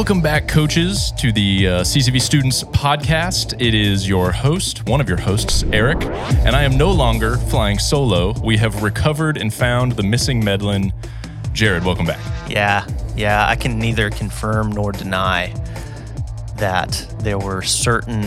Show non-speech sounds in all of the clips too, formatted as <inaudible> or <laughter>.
Welcome back, coaches, to the uh, CCV Students podcast. It is your host, one of your hosts, Eric, and I am no longer flying solo. We have recovered and found the missing Medlin. Jared, welcome back. Yeah, yeah, I can neither confirm nor deny that there were certain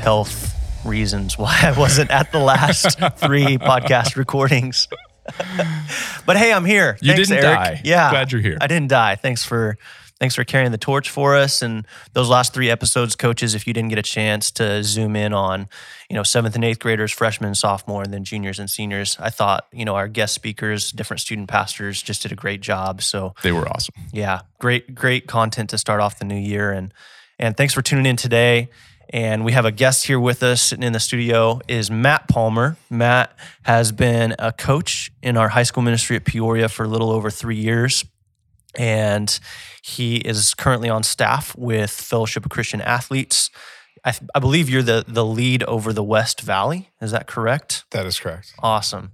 health reasons why I wasn't at the last <laughs> three podcast recordings. <laughs> but hey, I'm here. You Thanks, didn't Eric. die. Yeah, Glad you're here. I didn't die. Thanks for thanks for carrying the torch for us. And those last three episodes, coaches, if you didn't get a chance to zoom in on, you know, seventh and eighth graders, freshmen, sophomore, and then juniors and seniors, I thought, you know, our guest speakers, different student pastors, just did a great job. So They were awesome. yeah, great, great content to start off the new year. And and thanks for tuning in today. And we have a guest here with us sitting in the studio is Matt Palmer. Matt has been a coach in our high school ministry at Peoria for a little over three years. And he is currently on staff with Fellowship of Christian Athletes. I, th- I believe you're the, the lead over the West Valley. Is that correct? That is correct. Awesome.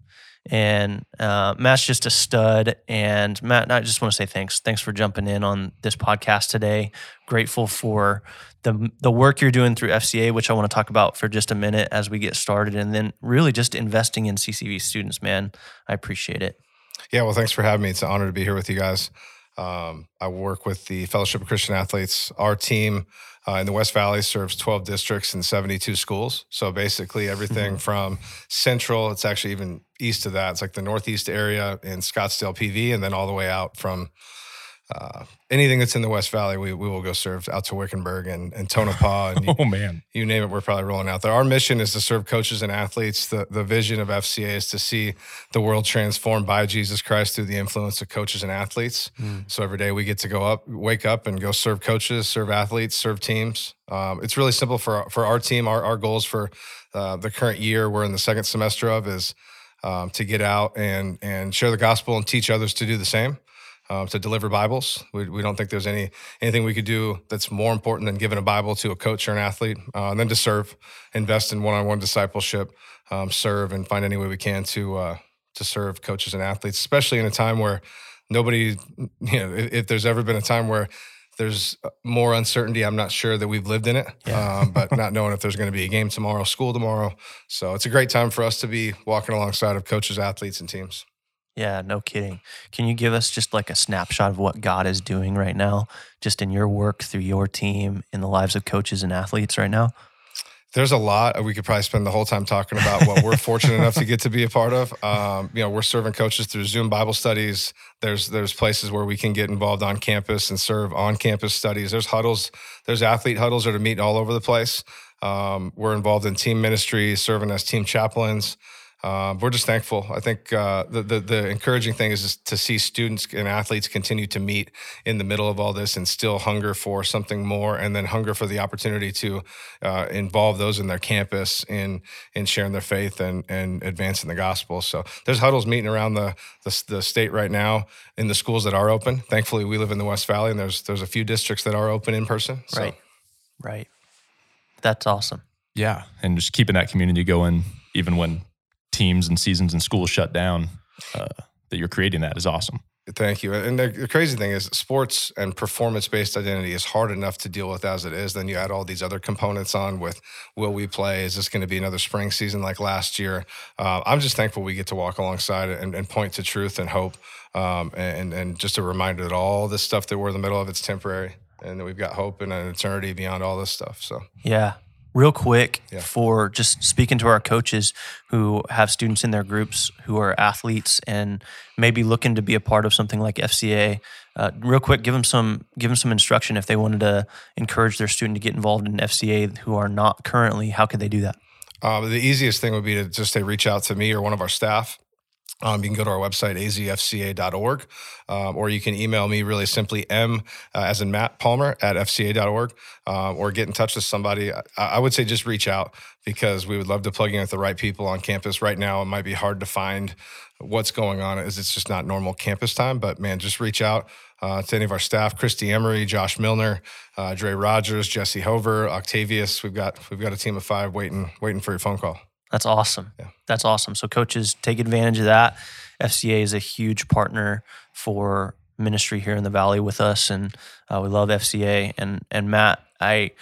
And uh, Matt's just a stud. And Matt, I just want to say thanks. Thanks for jumping in on this podcast today. Grateful for the the work you're doing through FCA, which I want to talk about for just a minute as we get started, and then really just investing in CCV students. Man, I appreciate it. Yeah, well, thanks for having me. It's an honor to be here with you guys. Um, I work with the Fellowship of Christian Athletes. Our team uh, in the West Valley serves 12 districts and 72 schools. So basically, everything from central, it's actually even east of that. It's like the northeast area in Scottsdale PV, and then all the way out from uh, anything that's in the West Valley, we, we will go serve out to Wickenburg and, and Tonopah and <laughs> you, Oh, man. you name it, we're probably rolling out there. Our mission is to serve coaches and athletes. The, the vision of FCA is to see the world transformed by Jesus Christ through the influence of coaches and athletes. So every day we get to go up, wake up, and go serve coaches, serve athletes, serve teams. Um, it's really simple for for our team. Our our goals for uh, the current year we're in the second semester of is um, to get out and and share the gospel and teach others to do the same um, to deliver Bibles. We, we don't think there's any anything we could do that's more important than giving a Bible to a coach or an athlete, uh, and then to serve, invest in one-on-one discipleship, um, serve, and find any way we can to uh, to serve coaches and athletes, especially in a time where nobody, you know, if, if there's ever been a time where there's more uncertainty. I'm not sure that we've lived in it, um, but <laughs> not knowing if there's going to be a game tomorrow, school tomorrow. So it's a great time for us to be walking alongside of coaches, athletes, and teams. Yeah, no kidding. Can you give us just like a snapshot of what God is doing right now, just in your work through your team, in the lives of coaches and athletes right now? There's a lot. We could probably spend the whole time talking about what we're fortunate enough to get to be a part of. Um, you know, we're serving coaches through Zoom Bible studies. There's there's places where we can get involved on campus and serve on campus studies. There's huddles. There's athlete huddles that are meeting all over the place. Um, we're involved in team ministry, serving as team chaplains. Um, we're just thankful. I think uh, the, the the encouraging thing is just to see students and athletes continue to meet in the middle of all this and still hunger for something more, and then hunger for the opportunity to uh, involve those in their campus in in sharing their faith and and advancing the gospel. So there's huddles meeting around the, the the state right now in the schools that are open. Thankfully, we live in the West Valley, and there's there's a few districts that are open in person. So. Right. Right. That's awesome. Yeah. And just keeping that community going, even when teams and seasons and schools shut down, uh, that you're creating that is awesome. Thank you. And the, the crazy thing is, sports and performance based identity is hard enough to deal with as it is. Then you add all these other components on with will we play? Is this going to be another spring season like last year? Uh, I'm just thankful we get to walk alongside and, and point to truth and hope. Um, and, and just a reminder that all this stuff that we're in the middle of, it's temporary and that we've got hope and an eternity beyond all this stuff. So, Yeah. Real quick Yeah. for just speaking to our coaches who have students in their groups who are athletes and maybe looking to be a part of something like FCA. Uh, real quick, give them some give them some instruction if they wanted to encourage their student to get involved in FCA who are not currently. How could they do that? Um, the easiest thing would be to just say reach out to me or one of our staff. Um, you can go to our website, azfca.org, um, or you can email me really simply m uh, as in Matt Palmer at fca.org, um, or get in touch with somebody. I, I would say just reach out because we would love to plug in with the right people on campus. Right now, it might be hard to find what's going on as it's just not normal campus time. But man, just reach out uh, to any of our staff: Christy Emery, Josh Milner, uh, Dre Rogers, Jesse Hover, Octavius. We've got we've got a team of five waiting waiting for your phone call. That's awesome. Yeah. That's awesome. So coaches take advantage of that. FCA is a huge partner for ministry here in the valley with us, and uh, we love FCA. And and Matt, I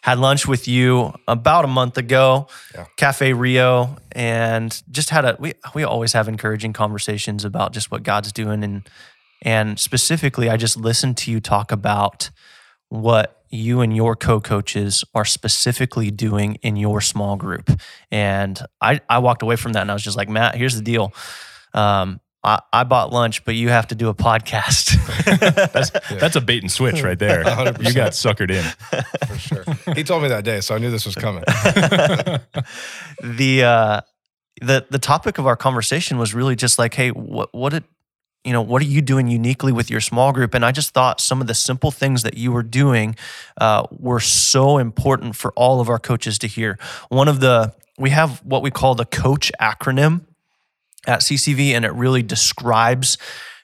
had lunch with you about a month ago, Yeah. Cafe Rio, and just had a we we always have encouraging conversations about just what God's doing and and specifically I just listened to you talk about what you and your co-coaches are specifically doing in your small group. And I, I walked away from that and I was just like, Matt, here's the deal. Um, I, I bought lunch, but you have to do a podcast. <laughs> That's that's a bait and switch right there. <laughs> 100%. You got suckered in. for sure. He told me that day, so I knew this was coming. <laughs> the uh, the the topic of our conversation was really just like, hey, what what did you know what are you doing uniquely with your small group? And I just thought some of the simple things that you were doing uh, were so important for all of our coaches to hear. One of the we have what we call the coach acronym at CCV, and it really describes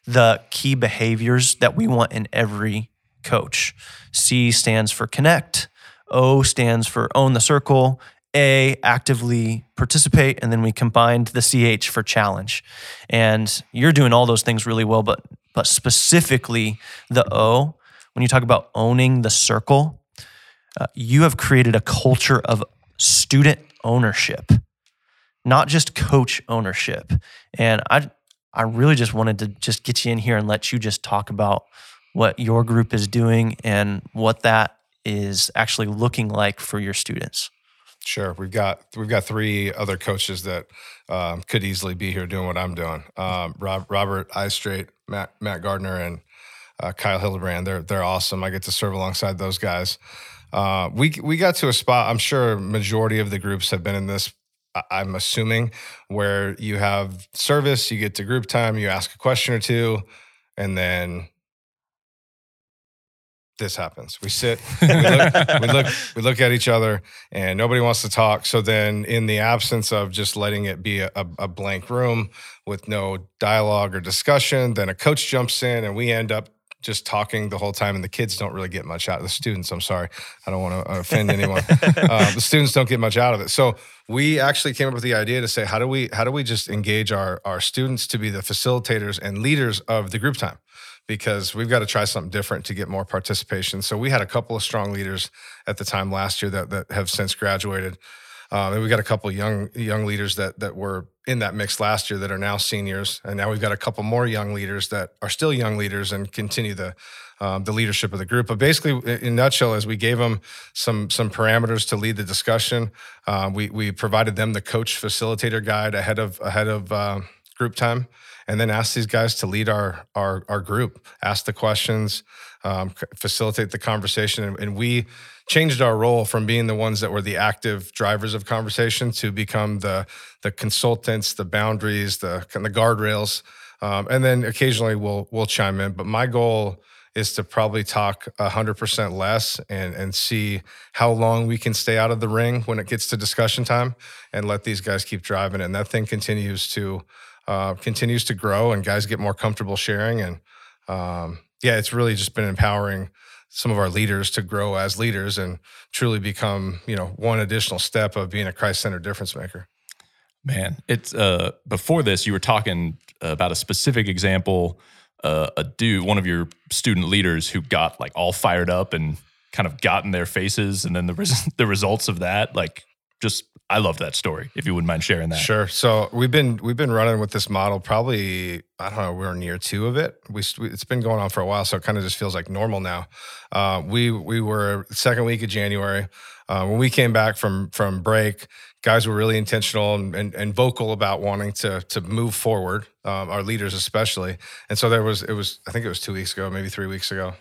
the key behaviors that we want in every coach. C stands for connect, O stands for own the circle, A actively participate, and then we combined the CH for challenge. And you're doing all those things really well, but but specifically the O, when you talk about owning the circle, uh, you have created a culture of student ownership not just coach ownership. And I I really just wanted to just get you in here and let you just talk about what your group is doing and what that is actually looking like for your students. Sure, we've got we've got three other coaches that um, could easily be here doing what I'm doing. Um, Rob, Robert Eistraight, Matt Matt Gardner, and uh, Kyle Hildebrand. They're they're awesome. I get to serve alongside those guys. Uh, we we got to a spot. I'm sure majority of the groups have been in this. I'm assuming where you have service, you get to group time, you ask a question or two, and then this happens. We sit, we look, we look, we look at each other, and nobody wants to talk. So then, in the absence of just letting it be a, a blank room with no dialogue or discussion, then a coach jumps in, and we end up just talking the whole time. And the kids don't really get much out of the students. I'm sorry, I don't want to offend anyone. <laughs> uh, the students don't get much out of it. So we actually came up with the idea to say, how do we how do we just engage our our students to be the facilitators and leaders of the group time? Because we've got to try something different to get more participation. So we had a couple of strong leaders at the time last year that that have since graduated, um, and we got a couple young young leaders that that were in that mix last year that are now seniors, and now we've got a couple more young leaders that are still young leaders and continue the. Um, the leadership of the group, but basically, in nutshell, is we gave them some some parameters to lead the discussion. Um, we we provided them the coach facilitator guide ahead of ahead of uh, group time, and then ask these guys to lead our our our group, ask the questions, um, facilitate the conversation, and, and we changed our role from being the ones that were the active drivers of conversation to become the the consultants, the boundaries, the of guardrails, um, and then occasionally we'll we'll chime in. But my goal is to probably talk hundred percent less and and see how long we can stay out of the ring when it gets to discussion time, and let these guys keep driving. And that thing continues to uh, continues to grow and guys get more comfortable sharing. And um, yeah, it's really just been empowering some of our leaders to grow as leaders and truly become, you know, one additional step of being a Christ centered difference maker. Man, it's uh before this you were talking about a specific example uh, a dude one of your student leaders who got like all fired up and kind of got in their faces and then the res- <laughs> the results of that like just I love that story if you wouldn't mind sharing that. Sure. So we've been we've been running with this model probably I don't know we're near two of it. We it's been going on for a while, so it kind of just feels like normal now. Uh, we we were second week of January uh, when we came back from from break. Guys were really intentional and, and, and vocal about wanting to to move forward. Um, our leaders especially, and so there was it was I think it was two weeks ago, maybe three weeks ago.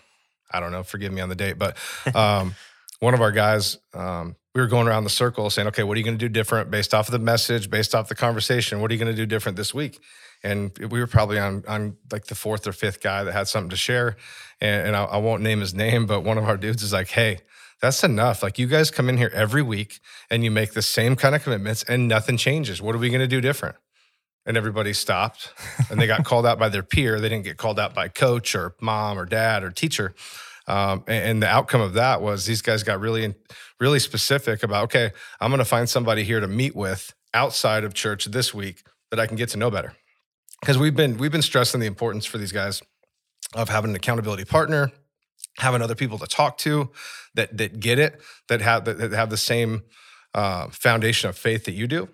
I don't know. Forgive me on the date, but <laughs> um, one of our guys. Um, we were going around the circle saying, okay, what are you going to do different based off of the message, based off the conversation? What are you going to do different this week? And we were probably on on like the fourth or fifth guy that had something to share. And, and I, I won't name his <laughs> name, but one of our dudes is like, hey, that's enough. Like you guys come in here every week and you make the same kind of commitments and nothing changes. What are we going to do different? And everybody stopped and they got <laughs> called out by their peer. They didn't get called out by coach or mom or dad or teacher. Um, and, and, the outcome of that was these guys got really, really specific about, okay, I'm going to find somebody here to meet with outside of church this week that I can get to know better. Because we've been we've been stressing the importance for these guys of having an accountability partner, having other people to talk to that that get it, that have that, have the same uh, foundation of faith that you do.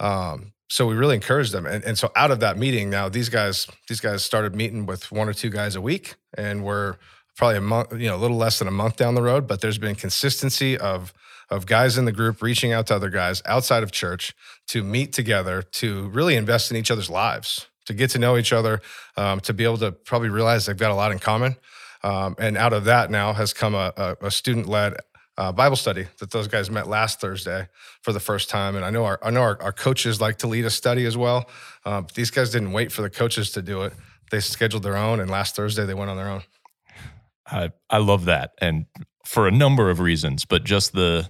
Um, so we really encourage them, and, and so out of that meeting, now these guys these guys started meeting with one or two guys a week, and we're probably a month, you know, a little less than a month down the road. But there's been consistency of of guys in the group reaching out to other guys outside of church to meet together to really invest in each other's lives, to get to know each other, um, to be able to probably realize they've got a lot in common. Um, and out of that now has come a, a, a student led uh, Bible study that those guys met last Thursday for the first time. And I know our I know our, our coaches like to lead a study as well. Uh, these guys didn't wait for the coaches to do it; they scheduled their own. And last Thursday they went on their own. I I love that, and for a number of reasons, but just the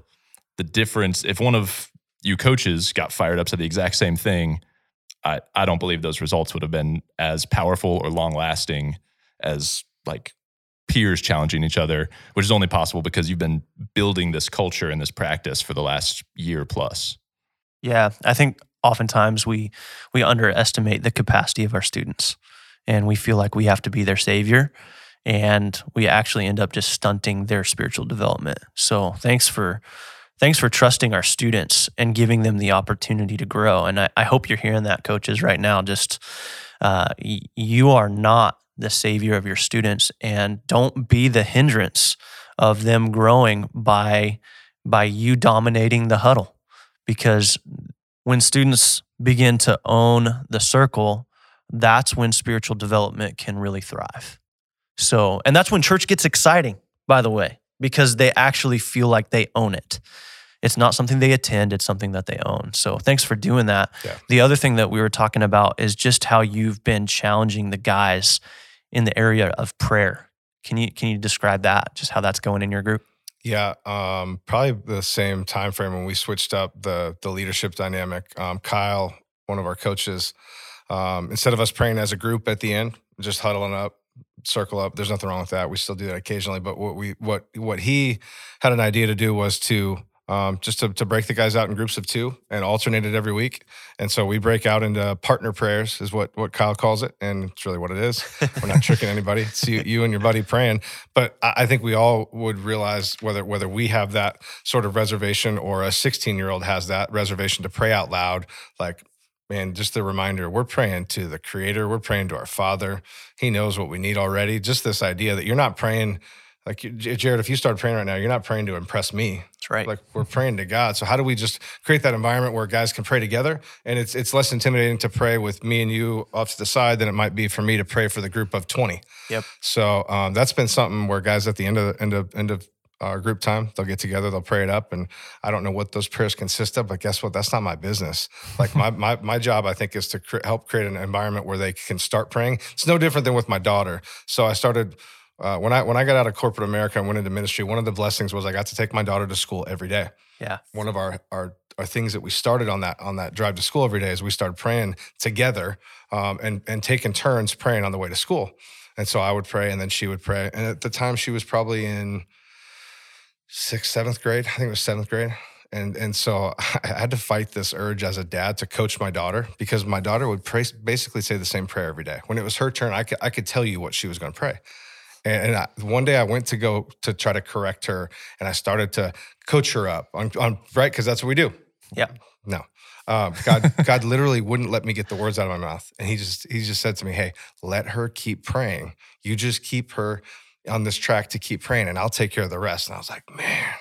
the difference. If one of you coaches got fired up to the exact same thing, I I don't believe those results would have been as powerful or long lasting as like peers challenging each other, which is only possible because you've been building this culture and this practice for the last year plus. Yeah, I think oftentimes we we underestimate the capacity of our students and we feel like we have to be their savior and we actually end up just stunting their spiritual development. So, thanks for thanks for trusting our students and giving them the opportunity to grow. And I, I hope you're hearing that, coaches, right now. Just uh, you are not the savior of your students and don't be the hindrance of them growing by by you dominating the huddle because when students begin to own the circle that's when spiritual development can really thrive so and that's when church gets exciting by the way because they actually feel like they own it it's not something they attend it's something that they own so thanks for doing that Yeah. the other thing that we were talking about is just how you've been challenging the guys in the area of prayer. Can you can you describe that? Just how that's going in your group? Yeah, um, probably the same time frame when we switched up the the leadership dynamic. Um, Kyle, one of our coaches, um, instead of us praying as a group at the end, just huddling up, circle up. There's nothing wrong with that. We still do that occasionally. But what we what what he had an idea to do was to um, just to, to break the guys out in groups of two and alternate it every week. And so we break out into partner prayers, is what what Kyle calls it, and it's really what it is. We're not tricking <laughs> anybody. It's you, you and your buddy praying. But I, I think we all would realize whether whether we have that sort of reservation or a 16 year old has that reservation to pray out loud, like. Man, just the reminder, we're praying to the creator. We're praying to our father. He knows what we need already. Just this idea that you're not praying like Jared, if you start praying right now, you're not praying to impress me. That's right. Like we're praying to God. So how do we just create that environment where guys can pray together? And it's it's less intimidating to pray with me and you off to the side than it might be for me to pray for the group of 20. Yep. So um, that's been something where guys at the end of end of end of our group time, they'll get together, they'll pray it up, and I don't know what those prayers consist of, but guess what? That's not my business. Like my my my job, I think, is to cre- help create an environment where they can start praying. It's no different than with my daughter. So I started uh, when I when I got out of corporate America and went into ministry. One of the blessings was I got to take my daughter to school every day. yeah. One of our our our things that we started on that on that drive to school every day is we started praying together um, and and taking turns praying on the way to school. And so I would pray, and then she would pray. And at the time, she was probably in sixth, seventh grade. I think it was seventh grade. And and so <laughs> I had to fight this urge as a dad to coach my daughter because my daughter would pray, basically say the same prayer every day. When it was her turn, I could I could tell you what she was going to pray. And, I, one day I went to go to try to correct her, and I started to coach her up on, on right because that's what we do. Yeah. No, um, God God literally wouldn't let me get the words out of my mouth, and he just he just said to me, "Hey, let her keep praying. You just keep her on this track to keep praying, and I'll take care of the rest." And I was like, man.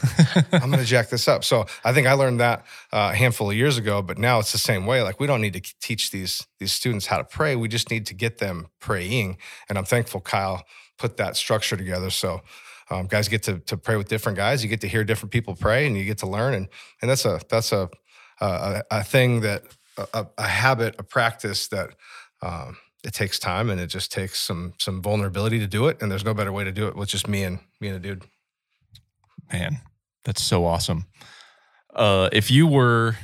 <laughs> I'm going to jack this up. So I think I learned that uh, a handful of years ago, but now it's the same way. Like we don't need to teach these these students how to pray. We just need to get them praying. And I'm thankful Kyle put that structure together. So um, guys get to to pray with different guys. You get to hear different people pray, and you get to learn. And and that's a that's a a, a thing that a, a habit, a practice that. Um, it takes time and it just takes some some vulnerability to do it and there's no better way to do it with just me and me and a dude Man, that's so awesome. Uh, if you were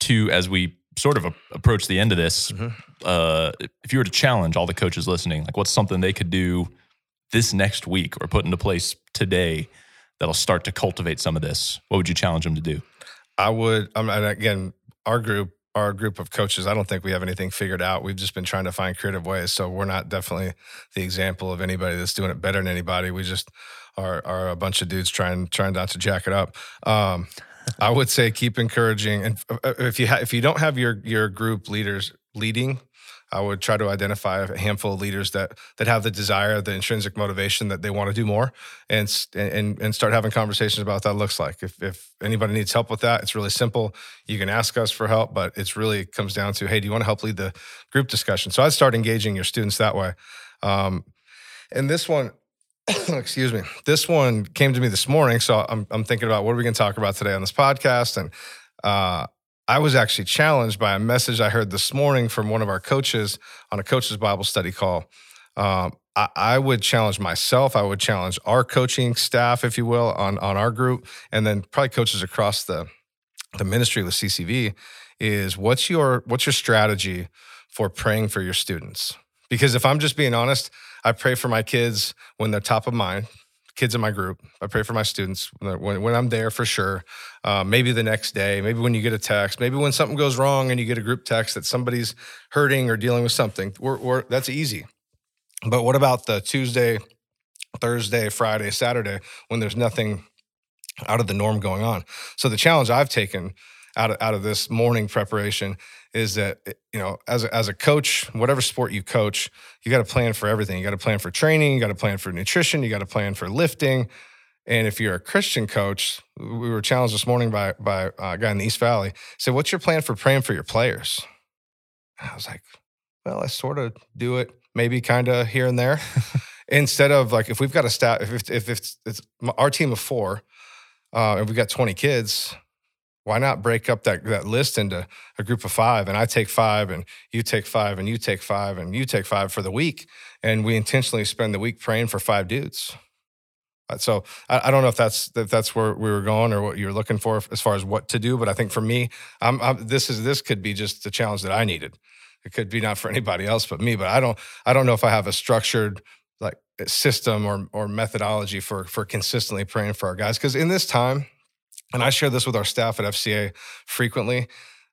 to, as we sort of a- approach the end of this, Mhm. uh, if you were to challenge all the coaches listening, like what's something they could do this next week or put into place today that'll start to cultivate some of this? What would you challenge them to do? I would, I mean, again, our group, our group of coaches, I don't think we have anything figured out. We've just been trying to find creative ways. So we're not definitely the example of anybody that's doing it better than anybody. We just are, are a bunch of dudes trying trying not to jack it up. Um, I would say keep encouraging, and if you ha- if you don't have your your group leaders leading, I would try to identify a handful of leaders that that have the desire, the intrinsic motivation that they want to do more, and and and start having conversations about what that looks like. If if anybody needs help with that, it's really simple. You can ask us for help, but it's really comes down to, hey, do you want to help lead the group discussion? So I'd start engaging your students that way. Um, and this one, <coughs> excuse me, this one came to me this morning. So I'm I'm thinking about what are we going to talk about today on this podcast, and uh, I was actually challenged by a message I heard this morning from one of our coaches on a coaches Bible study call. Um, I, I, would challenge myself. I would challenge our coaching staff, if you will, on on our group, and then probably coaches across the the ministry with CCV. Is what's your what's your strategy for praying for your students? Because if I'm just being honest, I pray for my kids when they're top of mind kids in my group. I pray for my students when, when I'm there for sure. Uh, maybe the next day, maybe when you get a text, maybe when something goes wrong and you get a group text that somebody's hurting or dealing with something. We're, we're, that's easy. But what about the Tuesday, Thursday, Friday, Saturday when there's nothing out of the norm going on? So the challenge I've taken out of, out of this morning preparation is that eh, you know as a, as a coach whatever sport you coach you got to plan for everything. You got to plan for training you got to plan for nutrition you got to plan for lifting. And if you're a christian coach we were challenged this morning by by a guy in the east valley. Said what's your plan for praying for your players? And i was like well i sort of do it maybe kind of here and there. <laughs> Instead of like if we've got a staff if, if, if it's our team of four uh, and we've got 20 kids why not break up that, that list into a group of five and I take five and you take five and you take five and you take five for the week. And we intentionally spend the week praying for five dudes. Uh, so I, I don't know if that's if that's where we were going or what you're looking for as far as what to do. But I think for me, I'm, I'm, this is this could be just the challenge that I needed. It could be not for anybody else but me. But I don't I don't know if I have a structured like system or or methodology for for consistently praying for our guys because in this time and I share this with our staff at FCA frequently.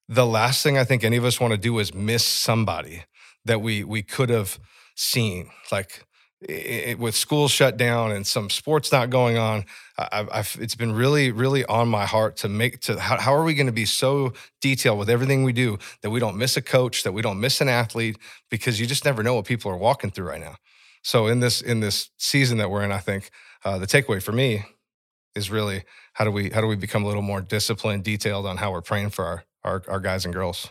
The last thing I think any of us want to do is miss somebody that we we could have seen. Like it, with schools shut down and some sports not going on, I, I've, it's been really, really on my heart to make to how, how are we going to be so detailed with everything we do that we don't miss a coach, that we don't miss an athlete, because you just never know what people are walking through right now. So in this in this season that we're in, I think uh, the takeaway for me is really how do we how do we become a little more disciplined, detailed on how we're praying for our our, our guys and girls.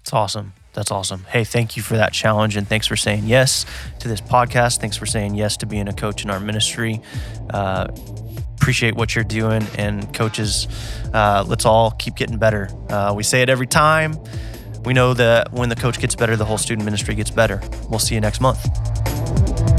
It's awesome. That's awesome. Hey, thank you for that challenge and thanks for saying yes to this podcast. Thanks for saying yes to being a coach in our ministry. Uh, appreciate what you're doing. And coaches, uh, let's all keep getting better. Uh, we say it every time. We know that when the coach gets better, the whole student ministry gets better. We'll see you next month.